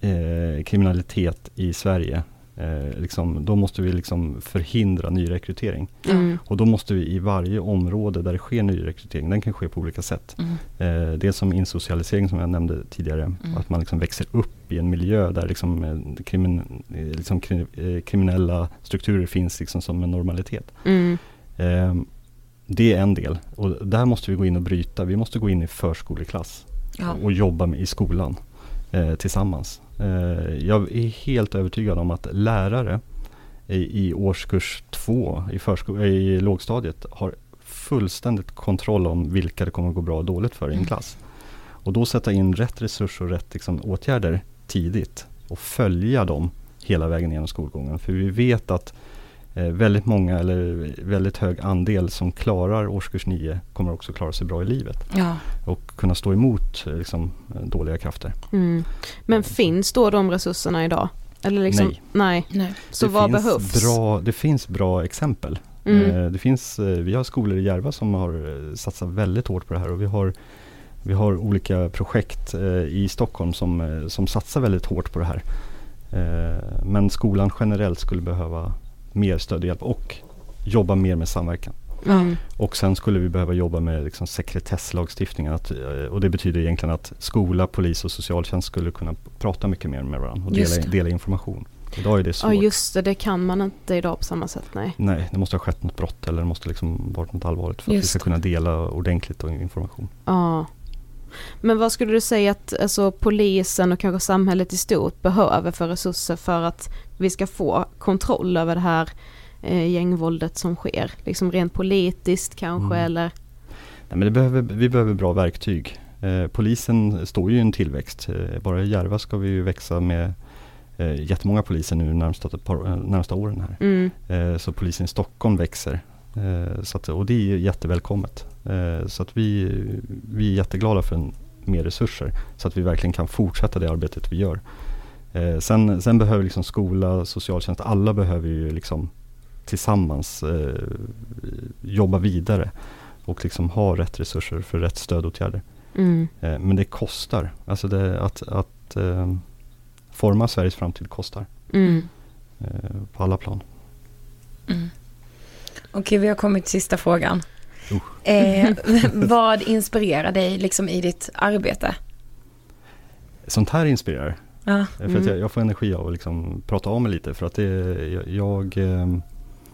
eh, kriminalitet i Sverige Eh, liksom, då måste vi liksom förhindra nyrekrytering. Mm. Och då måste vi i varje område där det sker nyrekrytering, den kan ske på olika sätt. Mm. Eh, det är som insocialisering som jag nämnde tidigare, mm. att man liksom växer upp i en miljö där liksom, eh, krimin, liksom eh, kriminella strukturer finns liksom som en normalitet. Mm. Eh, det är en del och där måste vi gå in och bryta. Vi måste gå in i förskoleklass ja. och jobba med i skolan tillsammans. Eh, jag är helt övertygad om att lärare i, i årskurs två i, försko- i lågstadiet har fullständigt kontroll om vilka det kommer att gå bra och dåligt för i en Mm. klass. Och då sätta in rätt resurser och rätt liksom, åtgärder tidigt och följa dem hela vägen genom skolgången. För vi vet att eh, väldigt många eller väldigt hög andel som klarar årskurs 9 kommer också klara sig bra i livet. Ja. Och kunna stå emot eh, liksom, eh, dåliga krafter. Mm. Men finns då de resurserna idag? Eller liksom, Nej. nej. Så det vad finns behövs? Bra, det finns bra exempel. Mm. Eh, det finns, eh, vi har skolor i Järva som har eh, satsat väldigt hårt på det här och vi har, vi har olika projekt eh, i Stockholm som, eh, som satsar väldigt hårt på det här. Eh, men skolan generellt skulle behöva mer stöd och hjälp och jobba mer med samverkan. Mm. Och sen skulle vi behöva jobba med liksom sekretesslagstiftningen. Att, eh, och det betyder egentligen att skola, polis och socialtjänst skulle kunna prata mycket mer med varandra och Just dela, dela information. Idag är det Ja svårt. just det, det kan man inte idag på samma sätt, nej. Nej, det måste ha skett något brott eller det måste liksom varit något allvarligt för att vi Just ska kunna dela ordentligt och information. Ja. Men vad skulle du säga att alltså, polisen och kanske samhället i stort behöver för resurser för att vi ska få kontroll över det här eh, gängvåldet som sker? Liksom rent politiskt kanske Mm. eller? Nej, men det behöver, vi behöver bra verktyg. Eh, polisen står ju i en tillväxt. Eh, bara i Järva ska vi ju växa med eh, jättemånga poliser nu närmsta, par, eh, närmsta åren här. Mm. Eh, så polisen i Stockholm växer. Eh, så att, och det är ju jättevälkommet. Eh, så att vi, vi är jätteglada för en, mer resurser. Så att vi verkligen kan fortsätta det arbetet vi gör. Eh, sen, sen behöver liksom skola, socialtjänst, alla behöver ju liksom tillsammans eh, jobba vidare. Och liksom ha rätt resurser för rätt stödåtgärder. Mm. Eh, men det kostar. Alltså det, att, att eh, forma Sveriges framtid kostar. Mm. Eh, på alla plan. Mm. Okej, vi har kommit till sista frågan. Uh. Eh, [laughs] vad inspirerar dig liksom i ditt arbete? Sånt här inspirerar. Ja. Eh, För Mm. jag, jag får energi av att liksom prata av mig lite. För att det, jag, jag eh,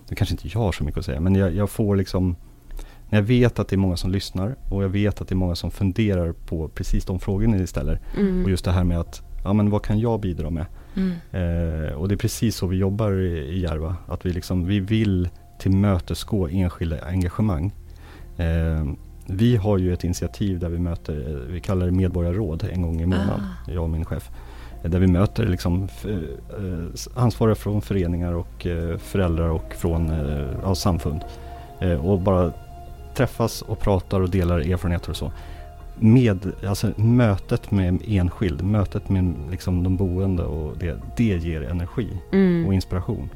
det kanske inte jag har så mycket att säga, men jag, jag får liksom när jag vet att det är många som lyssnar och jag vet att det är många som funderar på precis de frågorna ni ställer. Mm. Och just det här med att, ja men vad kan jag bidra med? Mm. Eh, och det är precis så vi jobbar i, i Järva. Att vi, liksom, vi vill tillmötesgå enskilda engagemang. Eh, vi har ju ett initiativ där vi möter, eh, vi kallar det medborgarråd en gång i månaden, jag och min chef. Eh, Där vi möter liksom ansvariga från föreningar och föräldrar och från ja, samfund. Och bara träffas och pratar och delar erfarenheter och så. Med, alltså mötet med en enskild, mötet med liksom de boende och det, det ger energi Mm. och inspiration.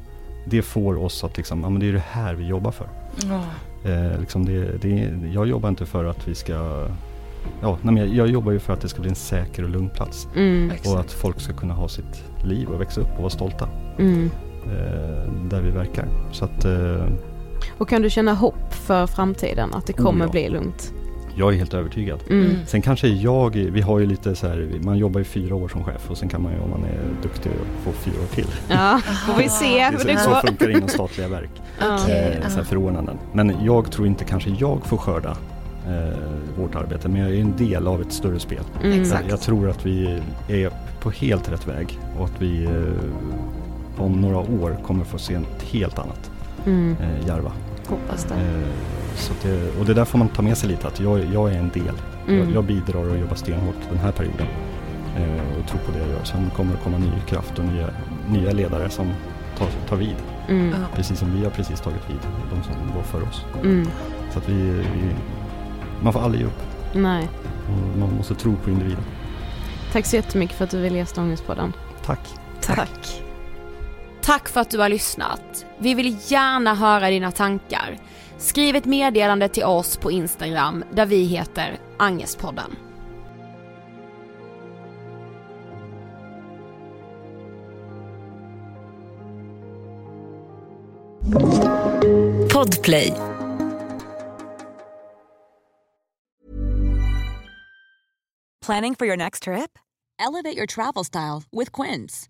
Det får oss att liksom, ja men det är det här vi jobbar för. Ja. Eh, liksom det, det, jag jobbar inte för att vi ska Ja, nej jag, jag jobbar ju för att det ska bli en säker och lugn plats. Mm. Och att folk ska kunna ha sitt liv och växa upp och vara stolta. Mm. Eh, där vi verkar. Så att eh, Och kan du känna hopp för framtiden? Att det Oh, kommer ja. bli lugnt? Jag är helt övertygad. Mm. Sen kanske jag, vi har ju lite så här, man jobbar ju fyra år som chef och sen kan man ju om man är duktig få fyra år till. Ja, får vi se hur så, det så går. funkar det inom statliga verk. [laughs] Okej, eh, så här förordnanden. Men jag tror inte kanske jag får skörda eh, vårt arbete, men jag är en del av ett större spel. Mm. Så Exakt. Jag tror att vi är på helt rätt väg och att vi eh, om några år kommer få se ett helt annat Mm. eh, Järva. Hoppas det. Eh, det, och det där får man ta med sig lite, att jag, jag är en del. Mm. Jag, jag bidrar och jobbar stenhårt den här perioden. Eh, och tror på det jag gör. Sen kommer det komma ny kraft och nya, nya ledare som tar, tar vid. Mm. Precis som vi har precis tagit vid, de som var för oss. Mm. Så att vi, vi, man får aldrig ge upp. Nej. Man måste tro på individen. Tack så jättemycket för att du ville gästa Ångestpodden. Tack. Tack. Tack för att du har lyssnat. Vi vill gärna höra dina tankar. Skriv ett meddelande till oss på Instagram där vi heter Angestpodden. Podplay. Planning for your next trip? Elevate your travel style with Quince.